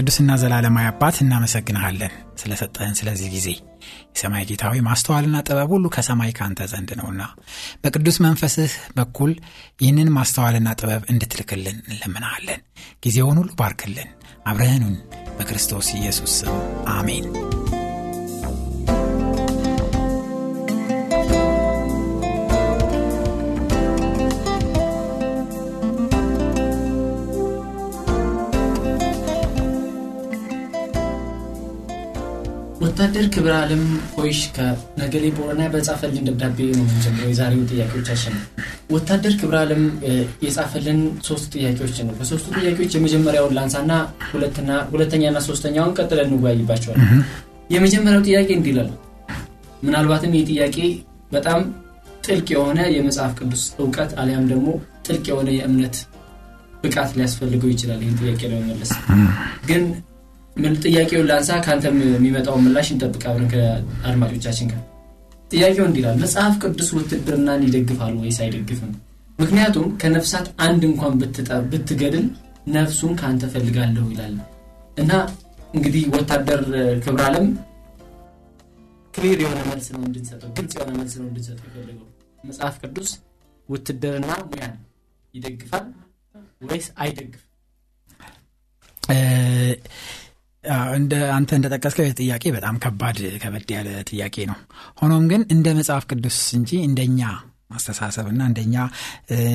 ቅዱስና ዘላለማዊ አባት እናመሰግንሃለን ስለሰጠህን ስለዚህ ጊዜ። የሰማይ ጌታዊ ማስተዋልና ጥበብ ሁሉ ከሰማይ ካንተ ዘንድ ነውና በቅዱስ መንፈስህ በኩል ይህንን ማስተዋልና ጥበብ እንድትልክልን እንለምናሃለን ጊዜውን ሁሉ ባርክልን። አብረህኑን በክርስቶስ ኢየሱስ ስም አሜን ወታደር ክብረ ዓለም ሆይሽ ከነገሌ ቦረና በጻፈልን ደብዳቤ ነው የምንጀምረው የዛሬው ጥያቄዎቻችን ወታደር ክብረ ዓለም የጻፈልን ሶስት ጥያቄዎች ነው። በሶስቱ ጥያቄዎች የመጀመሪያውን ላንሳና ሁለተኛና ሶስተኛውን ቀጥለን እንወያይባቸዋል። የመጀመሪያው ጥያቄ እንዲህ ይላል። ምናልባትም ይህ ጥያቄ በጣም ጥልቅ የሆነ የመጽሐፍ ቅዱስ እውቀት አሊያም ደግሞ ጥልቅ የሆነ የእምነት ብቃት ሊያስፈልገው ይችላል። ይህን ጥያቄ ለመመለስ ግን ምን ጥያቄውን ላንሳ? ከአንተም የሚመጣውን ምላሽ እንጠብቅ አብረን ከአድማጮቻችን ጋር። ጥያቄው እንዲላል መጽሐፍ ቅዱስ ውትድርናን ይደግፋል ወይስ አይደግፍም? ምክንያቱም ከነፍሳት አንድ እንኳን ብትገድል ነፍሱን ከአንተ ፈልጋለሁ ይላል። እና እንግዲህ ወታደር ክብረ አለም ክሊር የሆነ መልስ ነው እንድንሰጠው ግልጽ የሆነ መልስ ነው እንድንሰጠው የፈለገው። መጽሐፍ ቅዱስ ውትድርና ሙያን ይደግፋል ወይስ አይደግፍም እንደ አንተ እንደጠቀስከው ጥያቄ በጣም ከባድ ከበድ ያለ ጥያቄ ነው። ሆኖም ግን እንደ መጽሐፍ ቅዱስ እንጂ እንደኛ አስተሳሰብና እንደኛ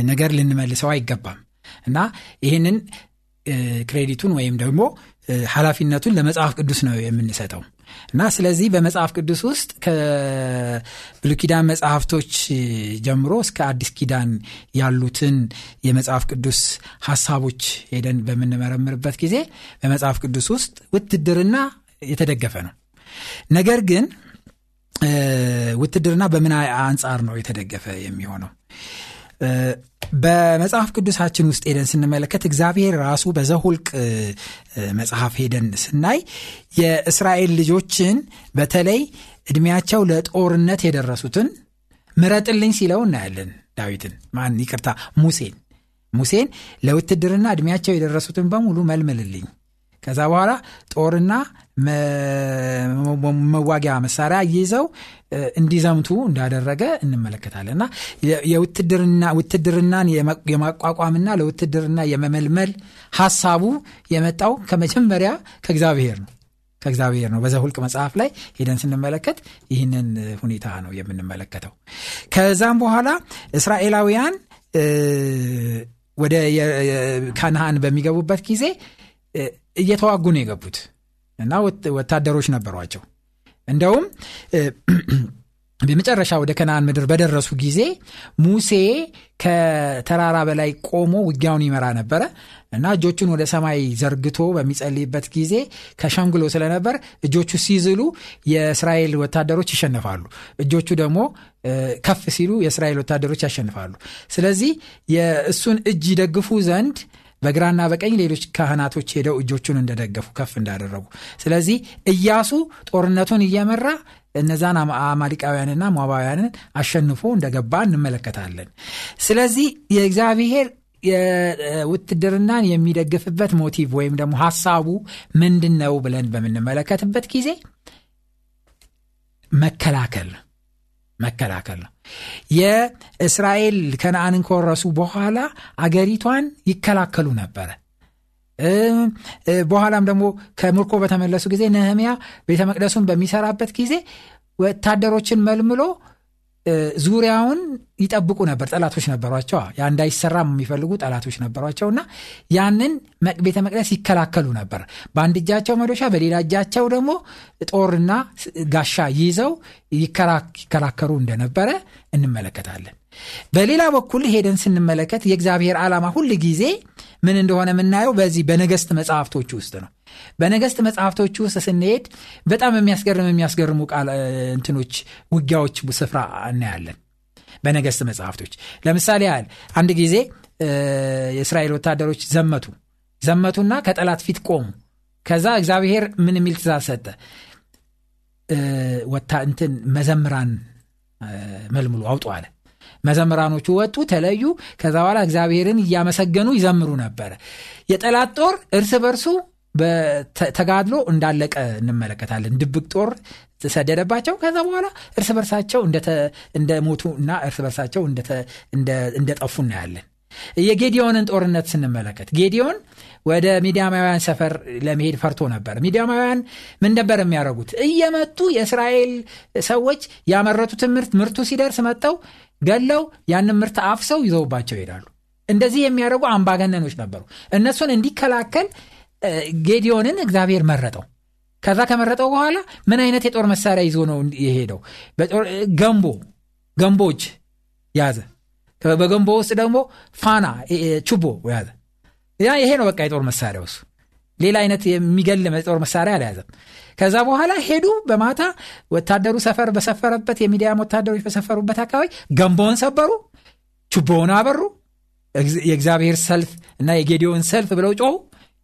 ነገር ልንመልሰው አይገባም። እና ይህንን ክሬዲቱን ወይም ደግሞ ኃላፊነቱን ለመጽሐፍ ቅዱስ ነው የምንሰጠው። እና ስለዚህ በመጽሐፍ ቅዱስ ውስጥ ከብሉይ ኪዳን መጽሐፍቶች ጀምሮ እስከ አዲስ ኪዳን ያሉትን የመጽሐፍ ቅዱስ ሀሳቦች ሄደን በምንመረምርበት ጊዜ በመጽሐፍ ቅዱስ ውስጥ ውትድርና የተደገፈ ነው። ነገር ግን ውትድርና በምን አንጻር ነው የተደገፈ የሚሆነው በመጽሐፍ ቅዱሳችን ውስጥ ሄደን ስንመለከት እግዚአብሔር ራሱ በዘሁልቅ መጽሐፍ ሄደን ስናይ የእስራኤል ልጆችን በተለይ እድሜያቸው ለጦርነት የደረሱትን ምረጥልኝ ሲለው እናያለን። ዳዊትን ማን? ይቅርታ ሙሴን። ሙሴን ለውትድርና እድሜያቸው የደረሱትን በሙሉ መልምልልኝ። ከዛ በኋላ ጦርና መዋጊያ መሳሪያ ይዘው እንዲዘምቱ እንዳደረገ እንመለከታለን። እና ውትድርናን የማቋቋምና ለውትድርና የመመልመል ሀሳቡ የመጣው ከመጀመሪያ ከእግዚአብሔር ነው። ከእግዚአብሔር ነው። በዘሁልቅ መጽሐፍ ላይ ሄደን ስንመለከት ይህንን ሁኔታ ነው የምንመለከተው። ከዛም በኋላ እስራኤላውያን ወደ ከነአን በሚገቡበት ጊዜ እየተዋጉ ነው የገቡት እና ወታደሮች ነበሯቸው። እንደውም በመጨረሻ ወደ ከነአን ምድር በደረሱ ጊዜ ሙሴ ከተራራ በላይ ቆሞ ውጊያውን ይመራ ነበረ እና እጆቹን ወደ ሰማይ ዘርግቶ በሚጸልይበት ጊዜ ከሸንግሎ ስለነበር እጆቹ ሲዝሉ የእስራኤል ወታደሮች ይሸንፋሉ እጆቹ ደግሞ ከፍ ሲሉ የእስራኤል ወታደሮች ያሸንፋሉ። ስለዚህ የእሱን እጅ ይደግፉ ዘንድ በግራና በቀኝ ሌሎች ካህናቶች ሄደው እጆቹን እንደደገፉ ከፍ እንዳደረጉ። ስለዚህ እያሱ ጦርነቱን እየመራ እነዛን አማሊቃውያንና ሞባውያንን አሸንፎ እንደገባ እንመለከታለን። ስለዚህ የእግዚአብሔር የውትድርናን የሚደግፍበት ሞቲቭ ወይም ደግሞ ሀሳቡ ምንድን ነው ብለን በምንመለከትበት ጊዜ መከላከል መከላከል ነው። የእስራኤል ከነአንን ከወረሱ በኋላ አገሪቷን ይከላከሉ ነበረ። በኋላም ደግሞ ከምርኮ በተመለሱ ጊዜ ነህሚያ ቤተ መቅደሱን በሚሰራበት ጊዜ ወታደሮችን መልምሎ ዙሪያውን ይጠብቁ ነበር። ጠላቶች ነበሯቸው። ያ እንዳይሰራ የሚፈልጉ ጠላቶች ነበሯቸው እና ያንን ቤተ መቅደስ ይከላከሉ ነበር። በአንድ እጃቸው መዶሻ በሌላ እጃቸው ደግሞ ጦርና ጋሻ ይዘው ይከራከሩ እንደነበረ እንመለከታለን በሌላ በኩል ሄደን ስንመለከት የእግዚአብሔር ዓላማ ሁል ጊዜ ምን እንደሆነ የምናየው በዚህ በነገስት መጽሐፍቶች ውስጥ ነው። በነገስት መጽሐፍቶች ውስጥ ስንሄድ በጣም የሚያስገርም የሚያስገርሙ ቃል እንትኖች ውጊያዎች ስፍራ እናያለን። በነገስት መጽሐፍቶች ለምሳሌ ያህል አንድ ጊዜ የእስራኤል ወታደሮች ዘመቱ። ዘመቱና ከጠላት ፊት ቆሙ። ከዛ እግዚአብሔር ምን የሚል ትእዛዝ ሰጠ? ወታ እንትን መዘምራን መልምሉ አውጡ አለ መዘምራኖቹ ወጡ ተለዩ። ከዛ በኋላ እግዚአብሔርን እያመሰገኑ ይዘምሩ ነበረ የጠላት ጦር እርስ በርሱ ተጋድሎ እንዳለቀ እንመለከታለን። ድብቅ ጦር ተሰደደባቸው። ከዛ በኋላ እርስ በርሳቸው እንደሞቱ እና እርስ በርሳቸው እንደጠፉ እናያለን። የጌዲዮንን ጦርነት ስንመለከት ጌዲዮን ወደ ሚዲያማውያን ሰፈር ለመሄድ ፈርቶ ነበር። ሚዲያማውያን ምን ነበር የሚያደርጉት? እየመጡ የእስራኤል ሰዎች ያመረቱትን ምርት ምርቱ ሲደርስ መጠው ገለው ያንን ምርት አፍሰው ይዘውባቸው ይሄዳሉ። እንደዚህ የሚያደርጉ አምባገነኖች ነበሩ። እነሱን እንዲከላከል ጌዲዮንን እግዚአብሔር መረጠው። ከዛ ከመረጠው በኋላ ምን አይነት የጦር መሳሪያ ይዞ ነው የሄደው? ገንቦ ገንቦች ያዘ በገንቦ ውስጥ ደግሞ ፋና ችቦ ያዘ ያ ይሄ ነው በቃ የጦር መሳሪያ ውሱ ሌላ አይነት የሚገል የጦር መሳሪያ አልያዘም። ከዛ በኋላ ሄዱ በማታ ወታደሩ ሰፈር በሰፈረበት የሚዲያም ወታደሮች በሰፈሩበት አካባቢ ገንቦውን ሰበሩ ችቦውን አበሩ የእግዚአብሔር ሰልፍ እና የጌዲዮን ሰልፍ ብለው ጮሁ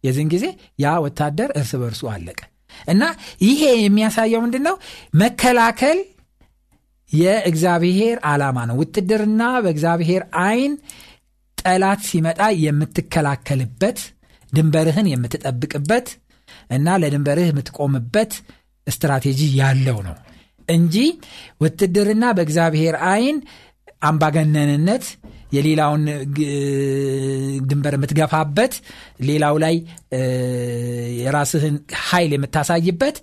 የዚህን ጊዜ ያ ወታደር እርስ በርሱ አለቀ። እና ይሄ የሚያሳየው ምንድን ነው መከላከል የእግዚአብሔር ዓላማ ነው። ውትድርና በእግዚአብሔር አይን ጠላት ሲመጣ የምትከላከልበት ድንበርህን የምትጠብቅበት እና ለድንበርህ የምትቆምበት ስትራቴጂ ያለው ነው እንጂ ውትድርና በእግዚአብሔር አይን አምባገነንነት የሌላውን ድንበር የምትገፋበት ሌላው ላይ የራስህን ኃይል የምታሳይበት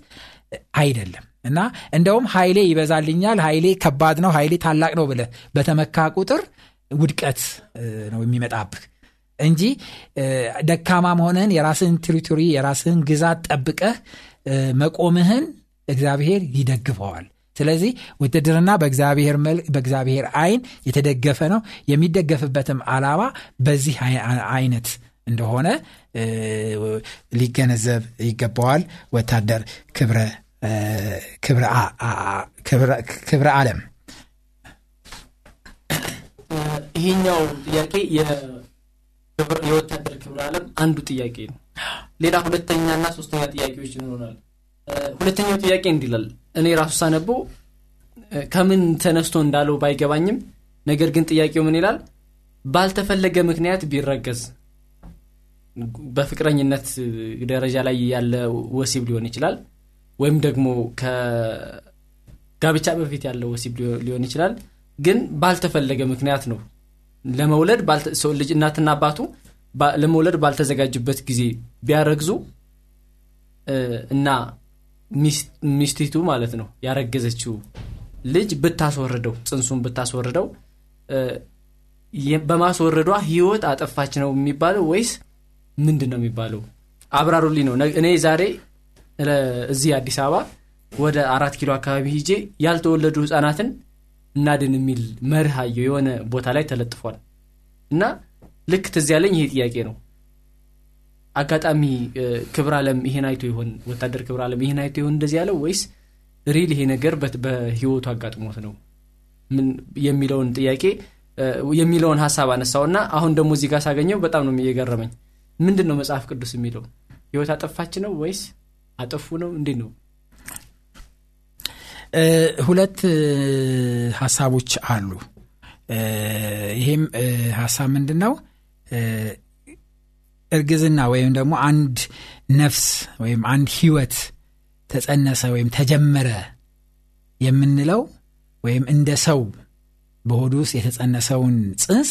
አይደለም እና እንደውም ኃይሌ ይበዛልኛል ኃይሌ ከባድ ነው ኃይሌ ታላቅ ነው ብለህ በተመካ ቁጥር ውድቀት ነው የሚመጣብህ እንጂ ደካማ መሆንህን የራስህን ቴሪቶሪ የራስህን ግዛት ጠብቀህ መቆምህን እግዚአብሔር ይደግፈዋል። ስለዚህ ውትድርና በእግዚአብሔር አይን የተደገፈ ነው። የሚደገፍበትም ዓላማ በዚህ አይነት እንደሆነ ሊገነዘብ ይገባዋል። ወታደር ክብረ ዓለም ይሄኛው ጥያቄ የወታደር ክብረ ዓለም አንዱ ጥያቄ ነው። ሌላ ሁለተኛና ሶስተኛ ጥያቄዎች ይኖራል ሁለተኛው ጥያቄ እንዲላል እኔ ራሱ ሳነበው ከምን ተነስቶ እንዳለው ባይገባኝም ነገር ግን ጥያቄው ምን ይላል? ባልተፈለገ ምክንያት ቢረገዝ። በፍቅረኝነት ደረጃ ላይ ያለ ወሲብ ሊሆን ይችላል። ወይም ደግሞ ከጋብቻ በፊት ያለ ወሲብ ሊሆን ይችላል። ግን ባልተፈለገ ምክንያት ነው ለመውለድ ሰው ልጅ እናትና አባቱ ለመውለድ ባልተዘጋጁበት ጊዜ ቢያረግዙ እና ሚስቲቱ ማለት ነው ያረገዘችው ልጅ ብታስወርደው ጽንሱን ብታስወርደው በማስወረዷ ህይወት አጠፋች ነው የሚባለው ወይስ ምንድን ነው የሚባለው? አብራሩልኝ ነው። እኔ ዛሬ እዚህ አዲስ አበባ ወደ አራት ኪሎ አካባቢ ሂጄ ያልተወለዱ ህጻናትን እናድን የሚል መርህ አየው የሆነ ቦታ ላይ ተለጥፏል። እና ልክ ትዝ ያለኝ ይሄ ጥያቄ ነው። አጋጣሚ ክብር አለም ይሄን አይቶ ይሆን? ወታደር ክብር አለም ይሄን አይቶ ይሆን እንደዚህ ያለው ወይስ ሪል ይሄ ነገር በህይወቱ አጋጥሞት ነው? ምን የሚለውን ጥያቄ የሚለውን ሀሳብ አነሳው እና አሁን ደግሞ እዚህ ጋር ሳገኘው በጣም ነው እየገረመኝ ምንድን ነው መጽሐፍ ቅዱስ የሚለው? ህይወት አጠፋች ነው ወይስ አጠፉ ነው? እንዴት ነው ሁለት ሀሳቦች አሉ። ይሄም ሀሳብ ምንድን ነው እርግዝና ወይም ደግሞ አንድ ነፍስ ወይም አንድ ህይወት ተጸነሰ ወይም ተጀመረ የምንለው ወይም እንደ ሰው በሆዱ ውስጥ የተጸነሰውን ጽንስ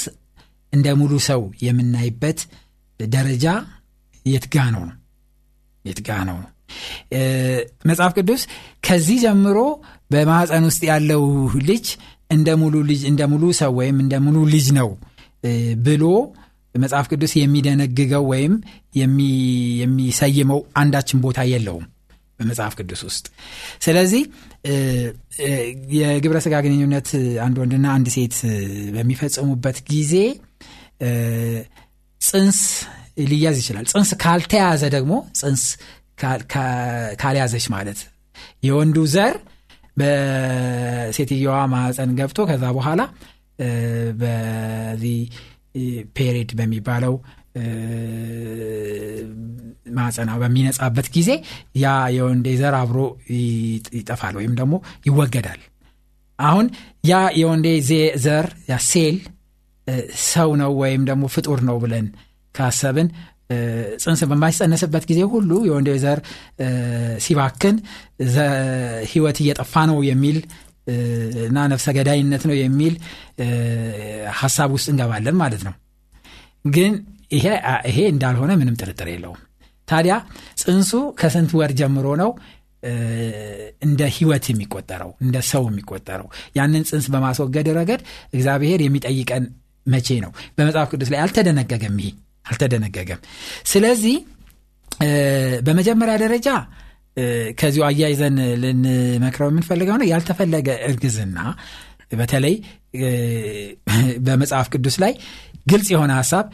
እንደ ሙሉ ሰው የምናይበት ደረጃ የትጋ ነው? የትጋ ነው መጽሐፍ ቅዱስ ከዚህ ጀምሮ በማህፀን ውስጥ ያለው ልጅ እንደ ሙሉ ልጅ እንደ ሙሉ ሰው ወይም እንደ ሙሉ ልጅ ነው ብሎ መጽሐፍ ቅዱስ የሚደነግገው ወይም የሚሰይመው አንዳችን ቦታ የለውም በመጽሐፍ ቅዱስ ውስጥ። ስለዚህ የግብረ ስጋ ግንኙነት አንድ ወንድና አንድ ሴት በሚፈጽሙበት ጊዜ ጽንስ ሊያዝ ይችላል። ጽንስ ካልተያዘ ደግሞ ጽንስ ካልያዘች ማለት። የወንዱ ዘር በሴትየዋ ማፀን ገብቶ ከዛ በኋላ በዚህ ፔሪድ በሚባለው ማፀና በሚነጻበት ጊዜ ያ የወንዴ ዘር አብሮ ይጠፋል ወይም ደግሞ ይወገዳል። አሁን ያ የወንዴ ዘር ያ ሴል ሰው ነው ወይም ደግሞ ፍጡር ነው ብለን ካሰብን ጽንስ በማይጸነስበት ጊዜ ሁሉ የወንዴ ዘር ሲባክን ህይወት እየጠፋ ነው የሚል እና ነፍሰ ገዳይነት ነው የሚል ሀሳብ ውስጥ እንገባለን ማለት ነው። ግን ይሄ እንዳልሆነ ምንም ጥርጥር የለውም። ታዲያ ጽንሱ ከስንት ወር ጀምሮ ነው እንደ ህይወት የሚቆጠረው እንደ ሰው የሚቆጠረው? ያንን ጽንስ በማስወገድ ረገድ እግዚአብሔር የሚጠይቀን መቼ ነው? በመጽሐፍ ቅዱስ ላይ አልተደነገገም ይሄ አልተደነገገም። ስለዚህ በመጀመሪያ ደረጃ ከዚሁ አያይዘን ልንመክረው የምንፈልገው ነው ያልተፈለገ እርግዝና በተለይ በመጽሐፍ ቅዱስ ላይ ግልጽ የሆነ ሀሳብ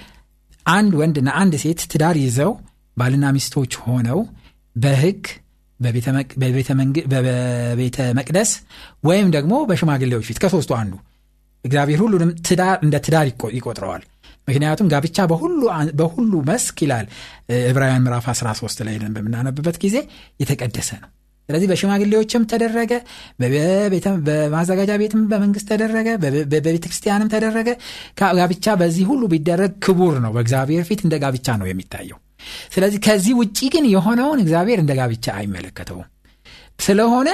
አንድ ወንድና አንድ ሴት ትዳር ይዘው ባልና ሚስቶች ሆነው በህግ በቤተ መቅደስ ወይም ደግሞ በሽማግሌዎች ፊት ከሶስቱ አንዱ እግዚአብሔር ሁሉንም ትዳር እንደ ትዳር ይቆጥረዋል ምክንያቱም ጋብቻ በሁሉ መስክ ይላል ዕብራውያን ምዕራፍ 13 ላይ በምናነብበት ጊዜ የተቀደሰ ነው። ስለዚህ በሽማግሌዎችም ተደረገ በማዘጋጃ ቤትም በመንግስት ተደረገ በቤተ ክርስቲያንም ተደረገ። ጋብቻ በዚህ ሁሉ ቢደረግ ክቡር ነው። በእግዚአብሔር ፊት እንደ ጋብቻ ነው የሚታየው። ስለዚህ ከዚህ ውጭ ግን የሆነውን እግዚአብሔር እንደ ጋብቻ አይመለከተውም። ስለሆነ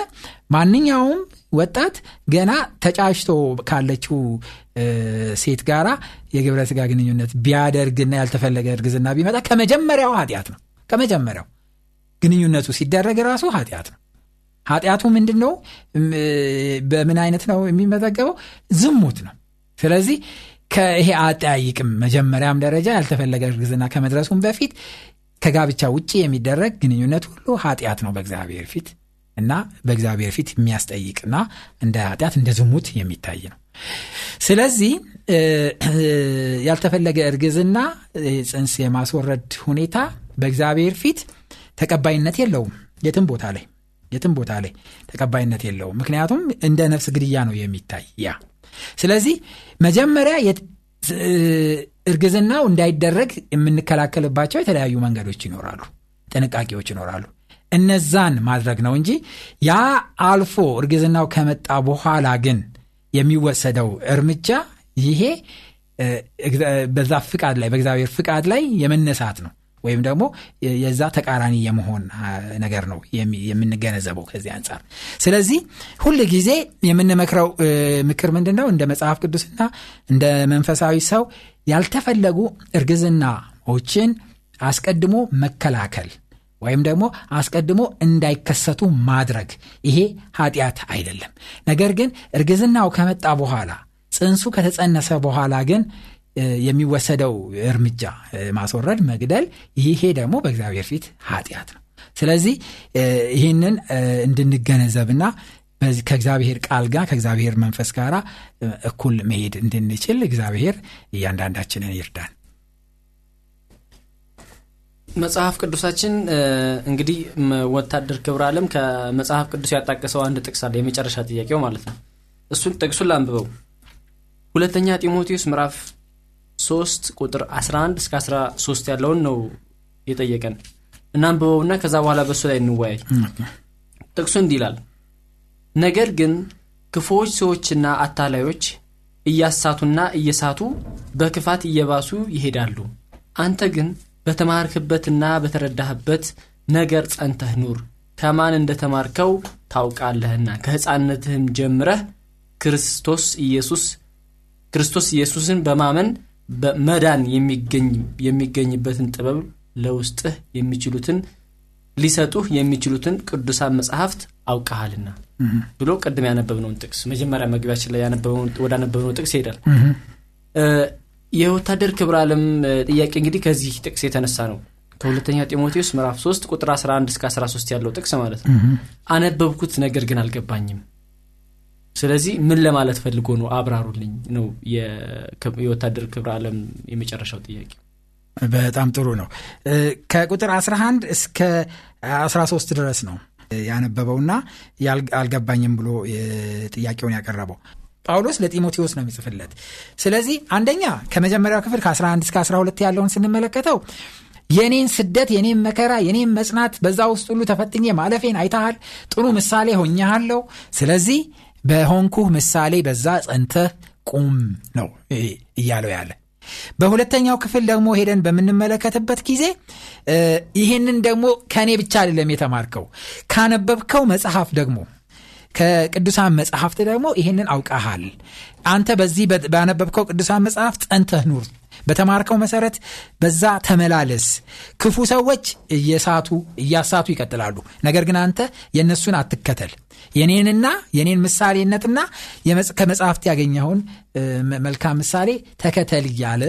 ማንኛውም ወጣት ገና ተጫጭቶ ካለችው ሴት ጋራ የግብረ ስጋ ግንኙነት ቢያደርግና ያልተፈለገ እርግዝና ቢመጣ ከመጀመሪያው ኃጢአት ነው። ከመጀመሪያው ግንኙነቱ ሲደረግ ራሱ ኃጢአት ነው። ኃጢአቱ ምንድን ነው በምን አይነት ነው የሚመዘገበው? ዝሙት ነው። ስለዚህ ይሄ አጠያይቅም መጀመሪያም ደረጃ ያልተፈለገ እርግዝና ከመድረሱም በፊት ከጋብቻ ውጭ የሚደረግ ግንኙነት ሁሉ ኃጢአት ነው በእግዚአብሔር ፊት እና በእግዚአብሔር ፊት የሚያስጠይቅና እንደ ኃጢአት እንደ ዝሙት የሚታይ ነው። ስለዚህ ያልተፈለገ እርግዝና ጽንስ የማስወረድ ሁኔታ በእግዚአብሔር ፊት ተቀባይነት የለውም። የትም ቦታ ላይ የትም ቦታ ላይ ተቀባይነት የለውም። ምክንያቱም እንደ ነፍስ ግድያ ነው የሚታይ ያ። ስለዚህ መጀመሪያ እርግዝናው እንዳይደረግ የምንከላከልባቸው የተለያዩ መንገዶች ይኖራሉ ጥንቃቄዎች ይኖራሉ እነዛን ማድረግ ነው እንጂ ያ አልፎ እርግዝናው ከመጣ በኋላ ግን የሚወሰደው እርምጃ ይሄ በዛ ፍቃድ ላይ በእግዚአብሔር ፍቃድ ላይ የመነሳት ነው ወይም ደግሞ የዛ ተቃራኒ የመሆን ነገር ነው የምንገነዘበው ከዚህ አንጻር ስለዚህ ሁል ጊዜ የምንመክረው ምክር ምንድን ነው እንደ መጽሐፍ ቅዱስና እንደ መንፈሳዊ ሰው ያልተፈለጉ እርግዝናዎችን አስቀድሞ መከላከል ወይም ደግሞ አስቀድሞ እንዳይከሰቱ ማድረግ። ይሄ ኃጢአት አይደለም። ነገር ግን እርግዝናው ከመጣ በኋላ ጽንሱ ከተጸነሰ በኋላ ግን የሚወሰደው እርምጃ ማስወረድ መግደል ይሄ ደግሞ በእግዚአብሔር ፊት ኃጢአት ነው። ስለዚህ ይህንን እንድንገነዘብና ከእግዚአብሔር ቃል ጋር ከእግዚአብሔር መንፈስ ጋር እኩል መሄድ እንድንችል እግዚአብሔር እያንዳንዳችንን ይርዳን መጽሐፍ ቅዱሳችን እንግዲህ ወታደር ክብረ አለም ከመጽሐፍ ቅዱስ ያጣቀሰው አንድ ጥቅስ አለ የመጨረሻ ጥያቄው ማለት ነው። እሱን ጥቅሱን ላንብበው። ሁለተኛ ጢሞቴዎስ ምዕራፍ 3 ቁጥር 11 እስከ 13 ያለውን ነው የጠየቀን። እናንብበውና ከዛ በኋላ በእሱ ላይ እንወያይ። ጥቅሱ እንዲህ ይላል። ነገር ግን ክፉዎች ሰዎችና አታላዮች እያሳቱና እየሳቱ በክፋት እየባሱ ይሄዳሉ። አንተ ግን በተማርክበትና በተረዳህበት ነገር ጸንተህ ኑር። ከማን እንደተማርከው ታውቃለህና። ከሕፃንነትህም ጀምረህ ክርስቶስ ኢየሱስ ክርስቶስ ኢየሱስን በማመን መዳን የሚገኝበትን ጥበብ ለውስጥህ የሚችሉትን ሊሰጡህ የሚችሉትን ቅዱሳን መጽሐፍት አውቀሃልና ብሎ ቅድም ያነበብነውን ጥቅስ መጀመሪያ መግቢያችን ላይ ወዳነበብነው ጥቅስ ይሄዳል የወታደር ክብረ ዓለም ጥያቄ እንግዲህ ከዚህ ጥቅስ የተነሳ ነው። ከሁለተኛ ጢሞቴዎስ ምዕራፍ 3 ቁጥር 11 እስከ 13 ያለው ጥቅስ ማለት ነው። አነበብኩት ነገር ግን አልገባኝም። ስለዚህ ምን ለማለት ፈልጎ ነው? አብራሩልኝ ነው የወታደር ክብረ ዓለም የመጨረሻው ጥያቄ። በጣም ጥሩ ነው። ከቁጥር 11 እስከ 13 ድረስ ነው ያነበበውና አልገባኝም ብሎ ጥያቄውን ያቀረበው ጳውሎስ ለጢሞቴዎስ ነው የሚጽፍለት። ስለዚህ አንደኛ ከመጀመሪያው ክፍል ከ11 እስከ 12 ያለውን ስንመለከተው የኔን ስደት የኔን መከራ የኔን መጽናት በዛ ውስጥ ሁሉ ተፈትኜ ማለፌን አይተሃል። ጥሩ ምሳሌ ሆኛሃለሁ ስለዚህ በሆንኩህ ምሳሌ በዛ ጸንተህ ቁም ነው እያለው ያለ። በሁለተኛው ክፍል ደግሞ ሄደን በምንመለከትበት ጊዜ ይህንን ደግሞ ከእኔ ብቻ አይደለም የተማርከው ካነበብከው መጽሐፍ ደግሞ ከቅዱሳን መጽሐፍት ደግሞ ይህንን አውቀሃል። አንተ በዚህ ባነበብከው ቅዱሳን መጽሐፍ ጸንተህ ኑር። በተማርከው መሰረት በዛ ተመላለስ። ክፉ ሰዎች እየሳቱ እያሳቱ ይቀጥላሉ። ነገር ግን አንተ የእነሱን አትከተል። የኔንና የኔን ምሳሌነትና ከመጽሐፍት ያገኘውን መልካም ምሳሌ ተከተል እያለ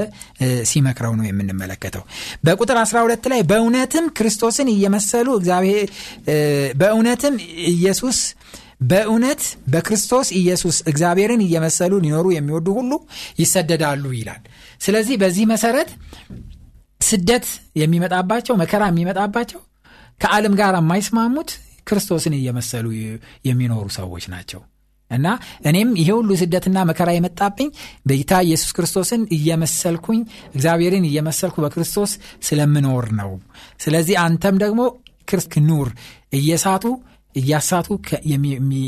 ሲመክረው ነው የምንመለከተው። በቁጥር 12 ላይ በእውነትም ክርስቶስን እየመሰሉ እግዚአብሔር በእውነትም ኢየሱስ በእውነት በክርስቶስ ኢየሱስ እግዚአብሔርን እየመሰሉ ሊኖሩ የሚወዱ ሁሉ ይሰደዳሉ ይላል። ስለዚህ በዚህ መሰረት ስደት የሚመጣባቸው መከራ የሚመጣባቸው ከዓለም ጋር የማይስማሙት ክርስቶስን እየመሰሉ የሚኖሩ ሰዎች ናቸው። እና እኔም ይሄ ሁሉ ስደትና መከራ የመጣብኝ በጌታ ኢየሱስ ክርስቶስን እየመሰልኩኝ እግዚአብሔርን እየመሰልኩ በክርስቶስ ስለምኖር ነው። ስለዚህ አንተም ደግሞ ክርስት ኑር እየሳቱ እያሳቱ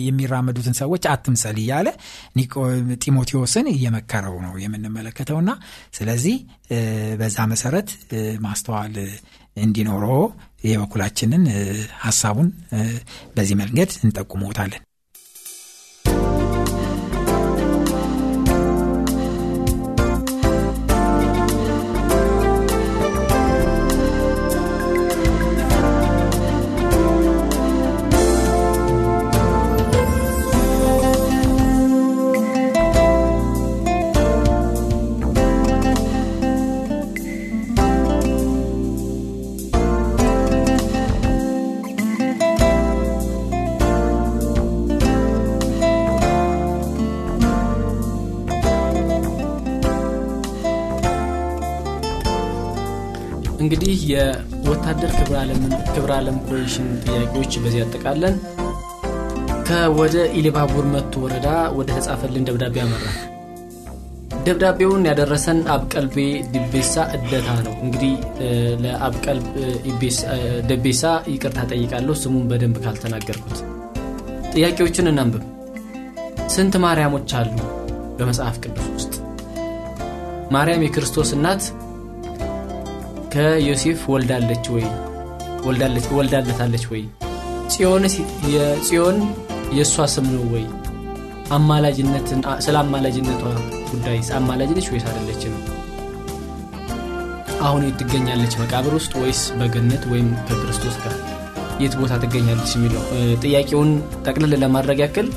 የሚራመዱትን ሰዎች አትምሰል እያለ ጢሞቴዎስን እየመከረው ነው የምንመለከተውና ስለዚህ በዛ መሰረት ማስተዋል እንዲኖረው የበኩላችንን ሀሳቡን በዚህ መንገድ እንጠቁመታለን ክብረ ዓለም ኮሚሽን ጥያቄዎች በዚህ ያጠቃለን ከወደ ኢሊባቡር መቱ ወረዳ ወደ ተጻፈልን ደብዳቤ ያመራል ደብዳቤውን ያደረሰን አብቀልቤ ድቤሳ እደታ ነው። እንግዲህ ለአብቀልብ ደቤሳ ይቅርታ ጠይቃለሁ ስሙን በደንብ ካልተናገርኩት ጥያቄዎችን እናንብብ። ስንት ማርያሞች አሉ? በመጽሐፍ ቅዱስ ውስጥ ማርያም የክርስቶስ እናት ከዮሴፍ ወልዳለች ወይ ወልዳለታለች ወይ? የጽዮን የእሷ ስም ነው ወይ? አማላጅነትን ስለ አማላጅነቷ ጉዳይ አማላጅ ነች ወይስ አይደለችም? አሁን የት ትገኛለች? መቃብር ውስጥ ወይስ በገነት ወይም ከክርስቶስ ጋር? የት ቦታ ትገኛለች የሚለው ጥያቄውን ጠቅልል ለማድረግ ያክል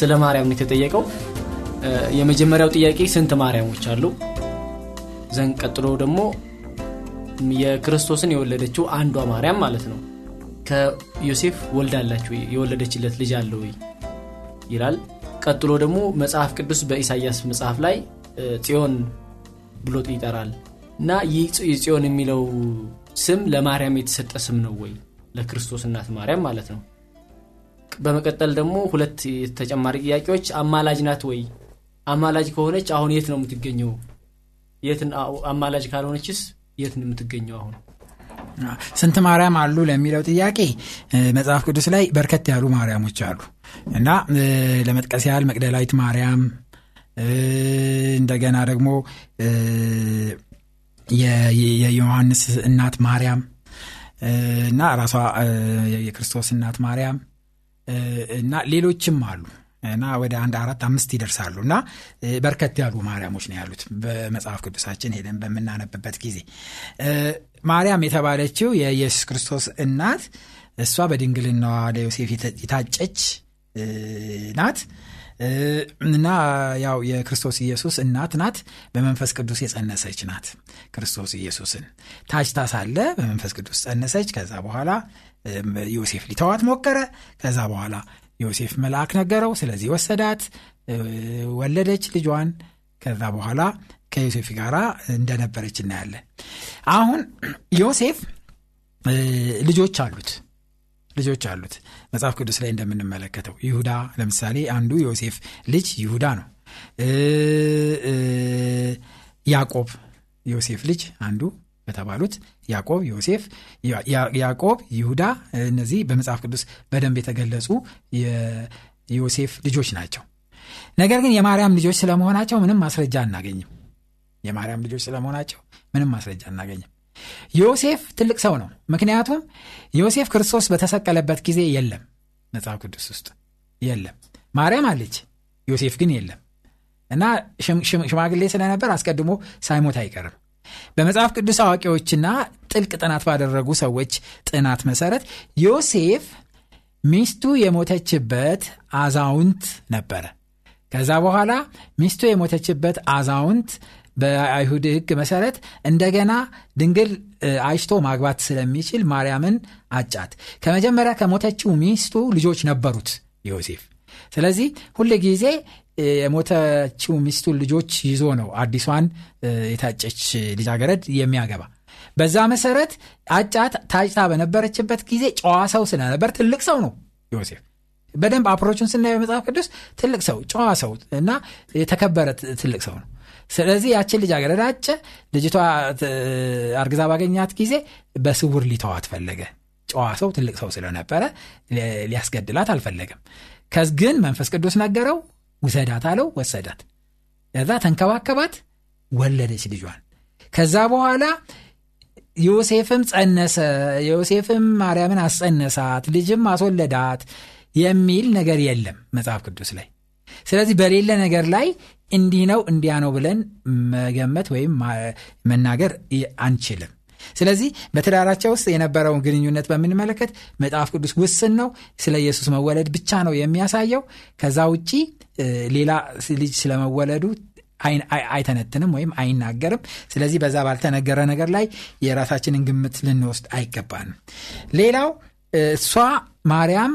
ስለ ማርያም ነው የተጠየቀው። የመጀመሪያው ጥያቄ ስንት ማርያሞች አሉ? ዘን ቀጥሎ ደግሞ የክርስቶስን የወለደችው አንዷ ማርያም ማለት ነው። ከዮሴፍ ወልዳላችሁ የወለደችለት ልጅ አለ ወይ? ይላል። ቀጥሎ ደግሞ መጽሐፍ ቅዱስ በኢሳያስ መጽሐፍ ላይ ጽዮን ብሎ ይጠራል። እና ይህ ጽዮን የሚለው ስም ለማርያም የተሰጠ ስም ነው ወይ? ለክርስቶስ እናት ማርያም ማለት ነው። በመቀጠል ደግሞ ሁለት ተጨማሪ ጥያቄዎች። አማላጅ ናት ወይ? አማላጅ ከሆነች አሁን የት ነው የምትገኘው? አማላጅ ካልሆነችስ የት ነው የምትገኘው አሁን ስንት ማርያም አሉ ለሚለው ጥያቄ መጽሐፍ ቅዱስ ላይ በርከት ያሉ ማርያሞች አሉ። እና ለመጥቀስ ያህል መቅደላዊት ማርያም እንደገና ደግሞ የዮሐንስ እናት ማርያም እና ራሷ የክርስቶስ እናት ማርያም እና ሌሎችም አሉ እና ወደ አንድ አራት አምስት ይደርሳሉ። እና በርከት ያሉ ማርያሞች ነው ያሉት በመጽሐፍ ቅዱሳችን ሄደን በምናነብበት ጊዜ። ማርያም የተባለችው የኢየሱስ ክርስቶስ እናት እሷ በድንግልናዋ ለዮሴፍ የታጨች ናት። እና ያው የክርስቶስ ኢየሱስ እናት ናት። በመንፈስ ቅዱስ የጸነሰች ናት ክርስቶስ ኢየሱስን። ታጭታ ሳለ በመንፈስ ቅዱስ ጸነሰች። ከዛ በኋላ ዮሴፍ ሊተዋት ሞከረ። ከዛ በኋላ ዮሴፍ መልአክ ነገረው። ስለዚህ ወሰዳት ወለደች ልጇን። ከዛ በኋላ ከዮሴፍ ጋር እንደነበረች እናያለን። አሁን ዮሴፍ ልጆች አሉት። ልጆች አሉት። መጽሐፍ ቅዱስ ላይ እንደምንመለከተው ይሁዳ ለምሳሌ አንዱ ዮሴፍ ልጅ ይሁዳ ነው። ያዕቆብ ዮሴፍ ልጅ አንዱ በተባሉት ያዕቆብ ዮሴፍ ያዕቆብ ይሁዳ እነዚህ በመጽሐፍ ቅዱስ በደንብ የተገለጹ የዮሴፍ ልጆች ናቸው። ነገር ግን የማርያም ልጆች ስለመሆናቸው ምንም ማስረጃ አናገኝም። የማርያም ልጆች ስለመሆናቸው ምንም ማስረጃ አናገኝም። ዮሴፍ ትልቅ ሰው ነው። ምክንያቱም ዮሴፍ ክርስቶስ በተሰቀለበት ጊዜ የለም መጽሐፍ ቅዱስ ውስጥ። የለም። ማርያም አለች ዮሴፍ ግን የለም። እና ሽማግሌ ስለነበር አስቀድሞ ሳይሞት አይቀርም በመጽሐፍ ቅዱስ አዋቂዎችና ጥልቅ ጥናት ባደረጉ ሰዎች ጥናት መሰረት ዮሴፍ ሚስቱ የሞተችበት አዛውንት ነበረ ከዛ በኋላ ሚስቱ የሞተችበት አዛውንት በአይሁድ ህግ መሰረት እንደገና ድንግል አይሽቶ ማግባት ስለሚችል ማርያምን አጫት። ከመጀመሪያ ከሞተችው ሚስቱ ልጆች ነበሩት ዮሴፍ። ስለዚህ ሁል ጊዜ የሞተችው ሚስቱን ልጆች ይዞ ነው አዲሷን የታጨች ልጃገረድ የሚያገባ። በዛ መሰረት አጫት ታጭታ በነበረችበት ጊዜ ጨዋ ሰው ስለነበር ትልቅ ሰው ነው ዮሴፍ። በደንብ approach ኡን ስናየው መጽሐፍ ቅዱስ ትልቅ ሰው ጨዋ ሰው እና የተከበረ ትልቅ ሰው ነው። ስለዚህ ያችን ልጅ አገረዳጨ ልጅቷ አርግዛ ባገኛት ጊዜ በስውር ሊተዋት ፈለገ። ጨዋ ሰው ትልቅ ሰው ስለነበረ ሊያስገድላት አልፈለገም። ግን መንፈስ ቅዱስ ነገረው ውሰዳት አለው ወሰዳት። ከዛ ተንከባከባት ወለደች ልጇን። ከዛ በኋላ ዮሴፍም ጸነሰ ዮሴፍም ማርያምን አስጸነሳት ልጅም አስወለዳት የሚል ነገር የለም መጽሐፍ ቅዱስ ላይ። ስለዚህ በሌለ ነገር ላይ እንዲህ ነው እንዲያ ነው ብለን መገመት ወይም መናገር አንችልም ስለዚህ በትዳራቸው ውስጥ የነበረውን ግንኙነት በምንመለከት መጽሐፍ ቅዱስ ውስን ነው። ስለ ኢየሱስ መወለድ ብቻ ነው የሚያሳየው። ከዛ ውጪ ሌላ ልጅ ስለመወለዱ አይተነትንም ወይም አይናገርም። ስለዚህ በዛ ባልተነገረ ነገር ላይ የራሳችንን ግምት ልንወስድ አይገባንም። ሌላው እሷ ማርያም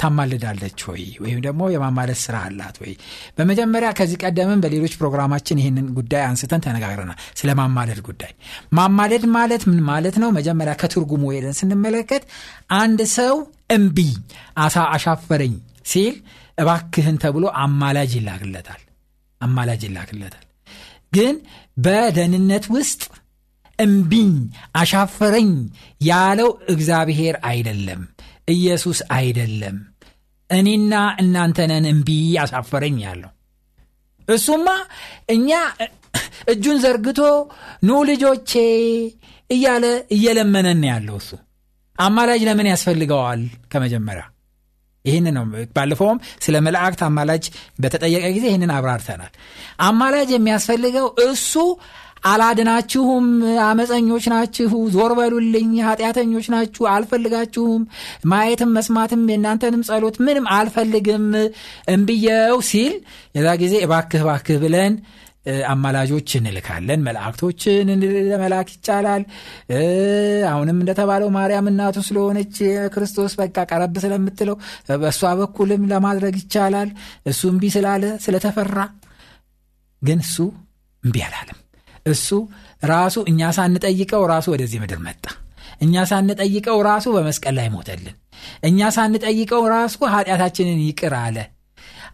ታማልዳለች ወይ? ወይም ደግሞ የማማለድ ስራ አላት ወይ? በመጀመሪያ ከዚህ ቀደምም በሌሎች ፕሮግራማችን ይህንን ጉዳይ አንስተን ተነጋግረናል። ስለ ማማለድ ጉዳይ። ማማለድ ማለት ምን ማለት ነው? መጀመሪያ ከትርጉሙ ሄደን ስንመለከት አንድ ሰው እምቢ አሳ አሻፈረኝ ሲል እባክህን ተብሎ አማላጅ ይላክለታል። አማላጅ ይላክለታል። ግን በደህንነት ውስጥ እምቢኝ አሻፈረኝ ያለው እግዚአብሔር አይደለም ኢየሱስ አይደለም። እኔና እናንተነን እምቢ አሳፈረኝ ያለው። እሱማ እኛ እጁን ዘርግቶ ኑ ልጆቼ እያለ እየለመነን ያለው እሱ። አማላጅ ለምን ያስፈልገዋል? ከመጀመሪያ ይህን ነው። ባለፈውም ስለ መላእክት አማላጅ በተጠየቀ ጊዜ ይህንን አብራርተናል። አማላጅ የሚያስፈልገው እሱ አላድናችሁም አመፀኞች ናችሁ ዞር በሉልኝ ኃጢአተኞች ናችሁ አልፈልጋችሁም ማየትም መስማትም የእናንተንም ጸሎት ምንም አልፈልግም እምብየው ሲል የዛ ጊዜ እባክህ እባክህ ብለን አማላጆች እንልካለን መላእክቶችን ለመላክ ይቻላል። አሁንም እንደተባለው ማርያም እናቱ ስለሆነች ክርስቶስ በቃ ቀረብ ስለምትለው በእሷ በኩልም ለማድረግ ይቻላል። እሱ እምቢ ስላለ ስለተፈራ ግን እሱ እምቢ አላለም እሱ ራሱ እኛ ሳንጠይቀው ራሱ ወደዚህ ምድር መጣ። እኛ ሳንጠይቀው ራሱ በመስቀል ላይ ሞተልን። እኛ ሳንጠይቀው ራሱ ኃጢአታችንን ይቅር አለ።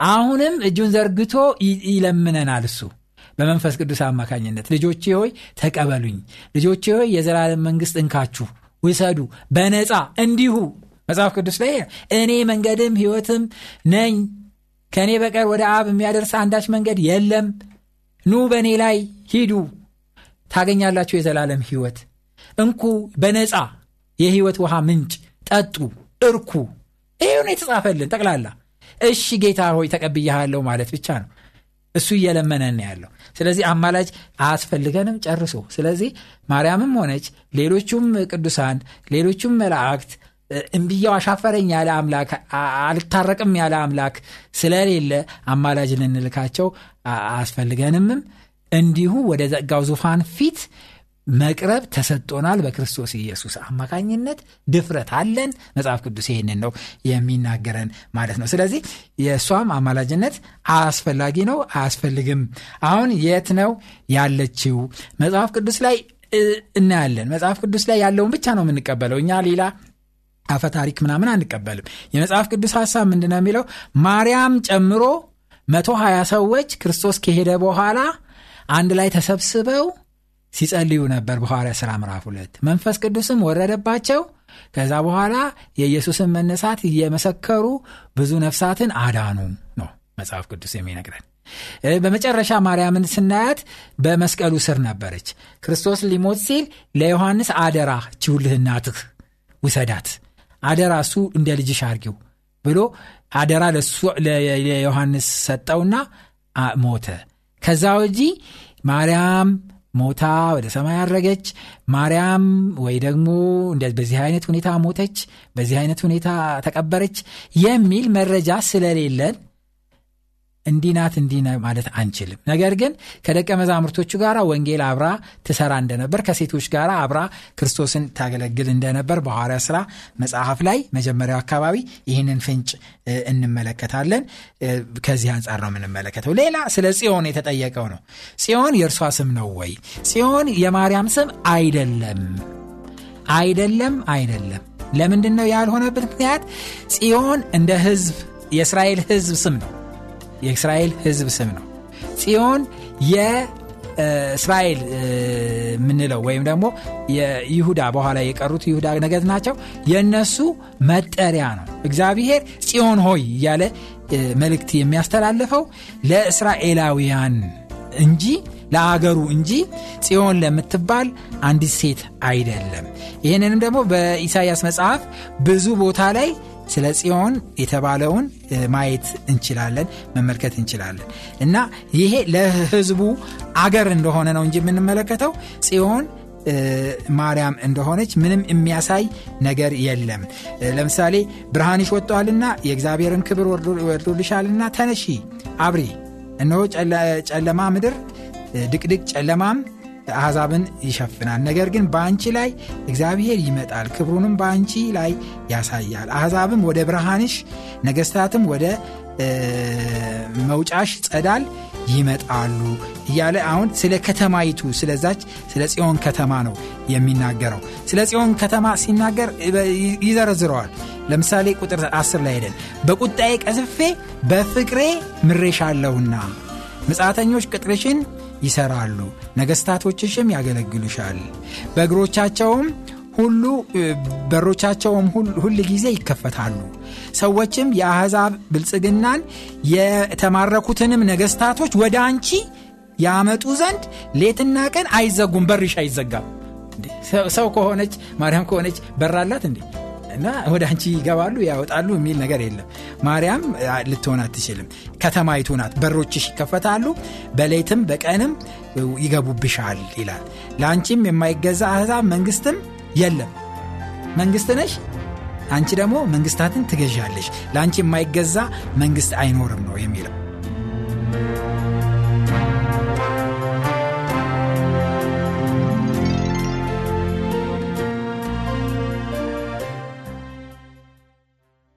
አሁንም እጁን ዘርግቶ ይለምነናል እሱ። በመንፈስ ቅዱስ አማካኝነት ልጆቼ ሆይ ተቀበሉኝ። ልጆቼ ሆይ የዘላለም መንግስት እንካችሁ ውሰዱ። በነፃ እንዲሁ መጽሐፍ ቅዱስ ላይ እኔ መንገድም ህይወትም ነኝ። ከእኔ በቀር ወደ አብ የሚያደርስ አንዳች መንገድ የለም። ኑ በእኔ ላይ ሂዱ ታገኛላችሁ የዘላለም ህይወት እንኩ በነፃ የህይወት ውሃ ምንጭ ጠጡ እርኩ። ይሁን የተጻፈልን ጠቅላላ። እሺ ጌታ ሆይ ተቀብያሃለሁ ማለት ብቻ ነው። እሱ እየለመነን ያለው። ስለዚህ አማላጅ አያስፈልገንም ጨርሶ። ስለዚህ ማርያምም ሆነች ሌሎቹም ቅዱሳን ሌሎቹም መላእክት እምብያው አሻፈረኝ ያለ አምላክ አልታረቅም ያለ አምላክ ስለሌለ አማላጅ ልንልካቸው አያስፈልገንምም እንዲሁ ወደ ዘጋው ዙፋን ፊት መቅረብ ተሰጥቶናል። በክርስቶስ ኢየሱስ አማካኝነት ድፍረት አለን። መጽሐፍ ቅዱስ ይህንን ነው የሚናገረን ማለት ነው። ስለዚህ የእሷም አማላጅነት አስፈላጊ ነው አያስፈልግም። አሁን የት ነው ያለችው? መጽሐፍ ቅዱስ ላይ እናያለን። መጽሐፍ ቅዱስ ላይ ያለውን ብቻ ነው የምንቀበለው። እኛ ሌላ አፈ ታሪክ ምናምን አንቀበልም። የመጽሐፍ ቅዱስ ሀሳብ ምንድነው የሚለው? ማርያም ጨምሮ መቶ ሀያ ሰዎች ክርስቶስ ከሄደ በኋላ አንድ ላይ ተሰብስበው ሲጸልዩ ነበር። በሐዋርያ ሥራ ምዕራፍ ሁለት መንፈስ ቅዱስም ወረደባቸው። ከዛ በኋላ የኢየሱስን መነሳት እየመሰከሩ ብዙ ነፍሳትን አዳኑ ነው መጽሐፍ ቅዱስ የሚነግረን። በመጨረሻ ማርያምን ስናያት በመስቀሉ ስር ነበረች። ክርስቶስ ሊሞት ሲል ለዮሐንስ አደራ ችውልህ ውሰዳት አደራ እሱ እንደ ልጅሽ አርጊው ብሎ አደራ ለዮሐንስ ሰጠውና ሞተ ከዛ ወጂ ማርያም ሞታ ወደ ሰማይ አረገች። ማርያም ወይ ደግሞ በዚህ አይነት ሁኔታ ሞተች በዚህ አይነት ሁኔታ ተቀበረች የሚል መረጃ ስለሌለን እንዲናት እንዲነ ማለት አንችልም። ነገር ግን ከደቀ መዛሙርቶቹ ጋር ወንጌል አብራ ትሰራ እንደነበር ከሴቶች ጋር አብራ ክርስቶስን ታገለግል እንደነበር በሐዋርያ ስራ መጽሐፍ ላይ መጀመሪያው አካባቢ ይህንን ፍንጭ እንመለከታለን። ከዚህ አንጻር ነው የምንመለከተው። ሌላ ስለ ጽዮን የተጠየቀው ነው። ጽዮን የእርሷ ስም ነው ወይ? ጽዮን የማርያም ስም አይደለም። አይደለም አይደለም። ለምንድን ነው ያልሆነበት ምክንያት? ጽዮን እንደ ህዝብ የእስራኤል ህዝብ ስም ነው የእስራኤል ህዝብ ስም ነው። ጽዮን የእስራኤል የምንለው ወይም ደግሞ የይሁዳ በኋላ የቀሩት ይሁዳ ነገድ ናቸው። የእነሱ መጠሪያ ነው። እግዚአብሔር ጽዮን ሆይ እያለ መልእክት የሚያስተላልፈው ለእስራኤላውያን እንጂ ለአገሩ እንጂ ጽዮን ለምትባል አንዲት ሴት አይደለም። ይህንንም ደግሞ በኢሳይያስ መጽሐፍ ብዙ ቦታ ላይ ስለ ጽዮን የተባለውን ማየት እንችላለን መመልከት እንችላለን። እና ይሄ ለህዝቡ አገር እንደሆነ ነው እንጂ የምንመለከተው ጽዮን ማርያም እንደሆነች ምንም የሚያሳይ ነገር የለም። ለምሳሌ ብርሃንሽ ወጥቷልና የእግዚአብሔርን ክብር ወርዶልሻልና ተነሺ አብሪ። እነሆ ጨለማ ምድር ድቅድቅ ጨለማም አሕዛብን ይሸፍናል። ነገር ግን በአንቺ ላይ እግዚአብሔር ይመጣል ክብሩንም በአንቺ ላይ ያሳያል። አሕዛብም ወደ ብርሃንሽ ነገስታትም ወደ መውጫሽ ጸዳል ይመጣሉ እያለ አሁን ስለ ከተማይቱ ስለዛች ስለ ጽዮን ከተማ ነው የሚናገረው። ስለ ጽዮን ከተማ ሲናገር ይዘረዝረዋል። ለምሳሌ ቁጥር 10 ላይ ሄደን በቁጣዬ ቀዝፌ በፍቅሬ ምሬሻለሁና ምጻተኞች ቅጥርሽን ይሰራሉ ነገስታቶችሽም ያገለግሉሻል። በእግሮቻቸውም ሁሉ በሮቻቸውም ሁል ጊዜ ይከፈታሉ። ሰዎችም የአሕዛብ ብልጽግናን የተማረኩትንም ነገስታቶች ወደ አንቺ ያመጡ ዘንድ ሌትና ቀን አይዘጉም። በርሽ አይዘጋም። ሰው ከሆነች ማርያም ከሆነች በራላት እንዴ እና ወደ አንቺ ይገባሉ ያወጣሉ የሚል ነገር የለም። ማርያም ልትሆን አትችልም። ከተማይቱ ናት። በሮችሽ ይከፈታሉ በሌትም በቀንም ይገቡብሻል ይላል። ለአንቺም የማይገዛ አሕዛብ መንግስትም የለም። መንግስት ነሽ አንቺ ደግሞ መንግስታትን ትገዣለሽ። ለአንቺ የማይገዛ መንግስት አይኖርም ነው የሚለው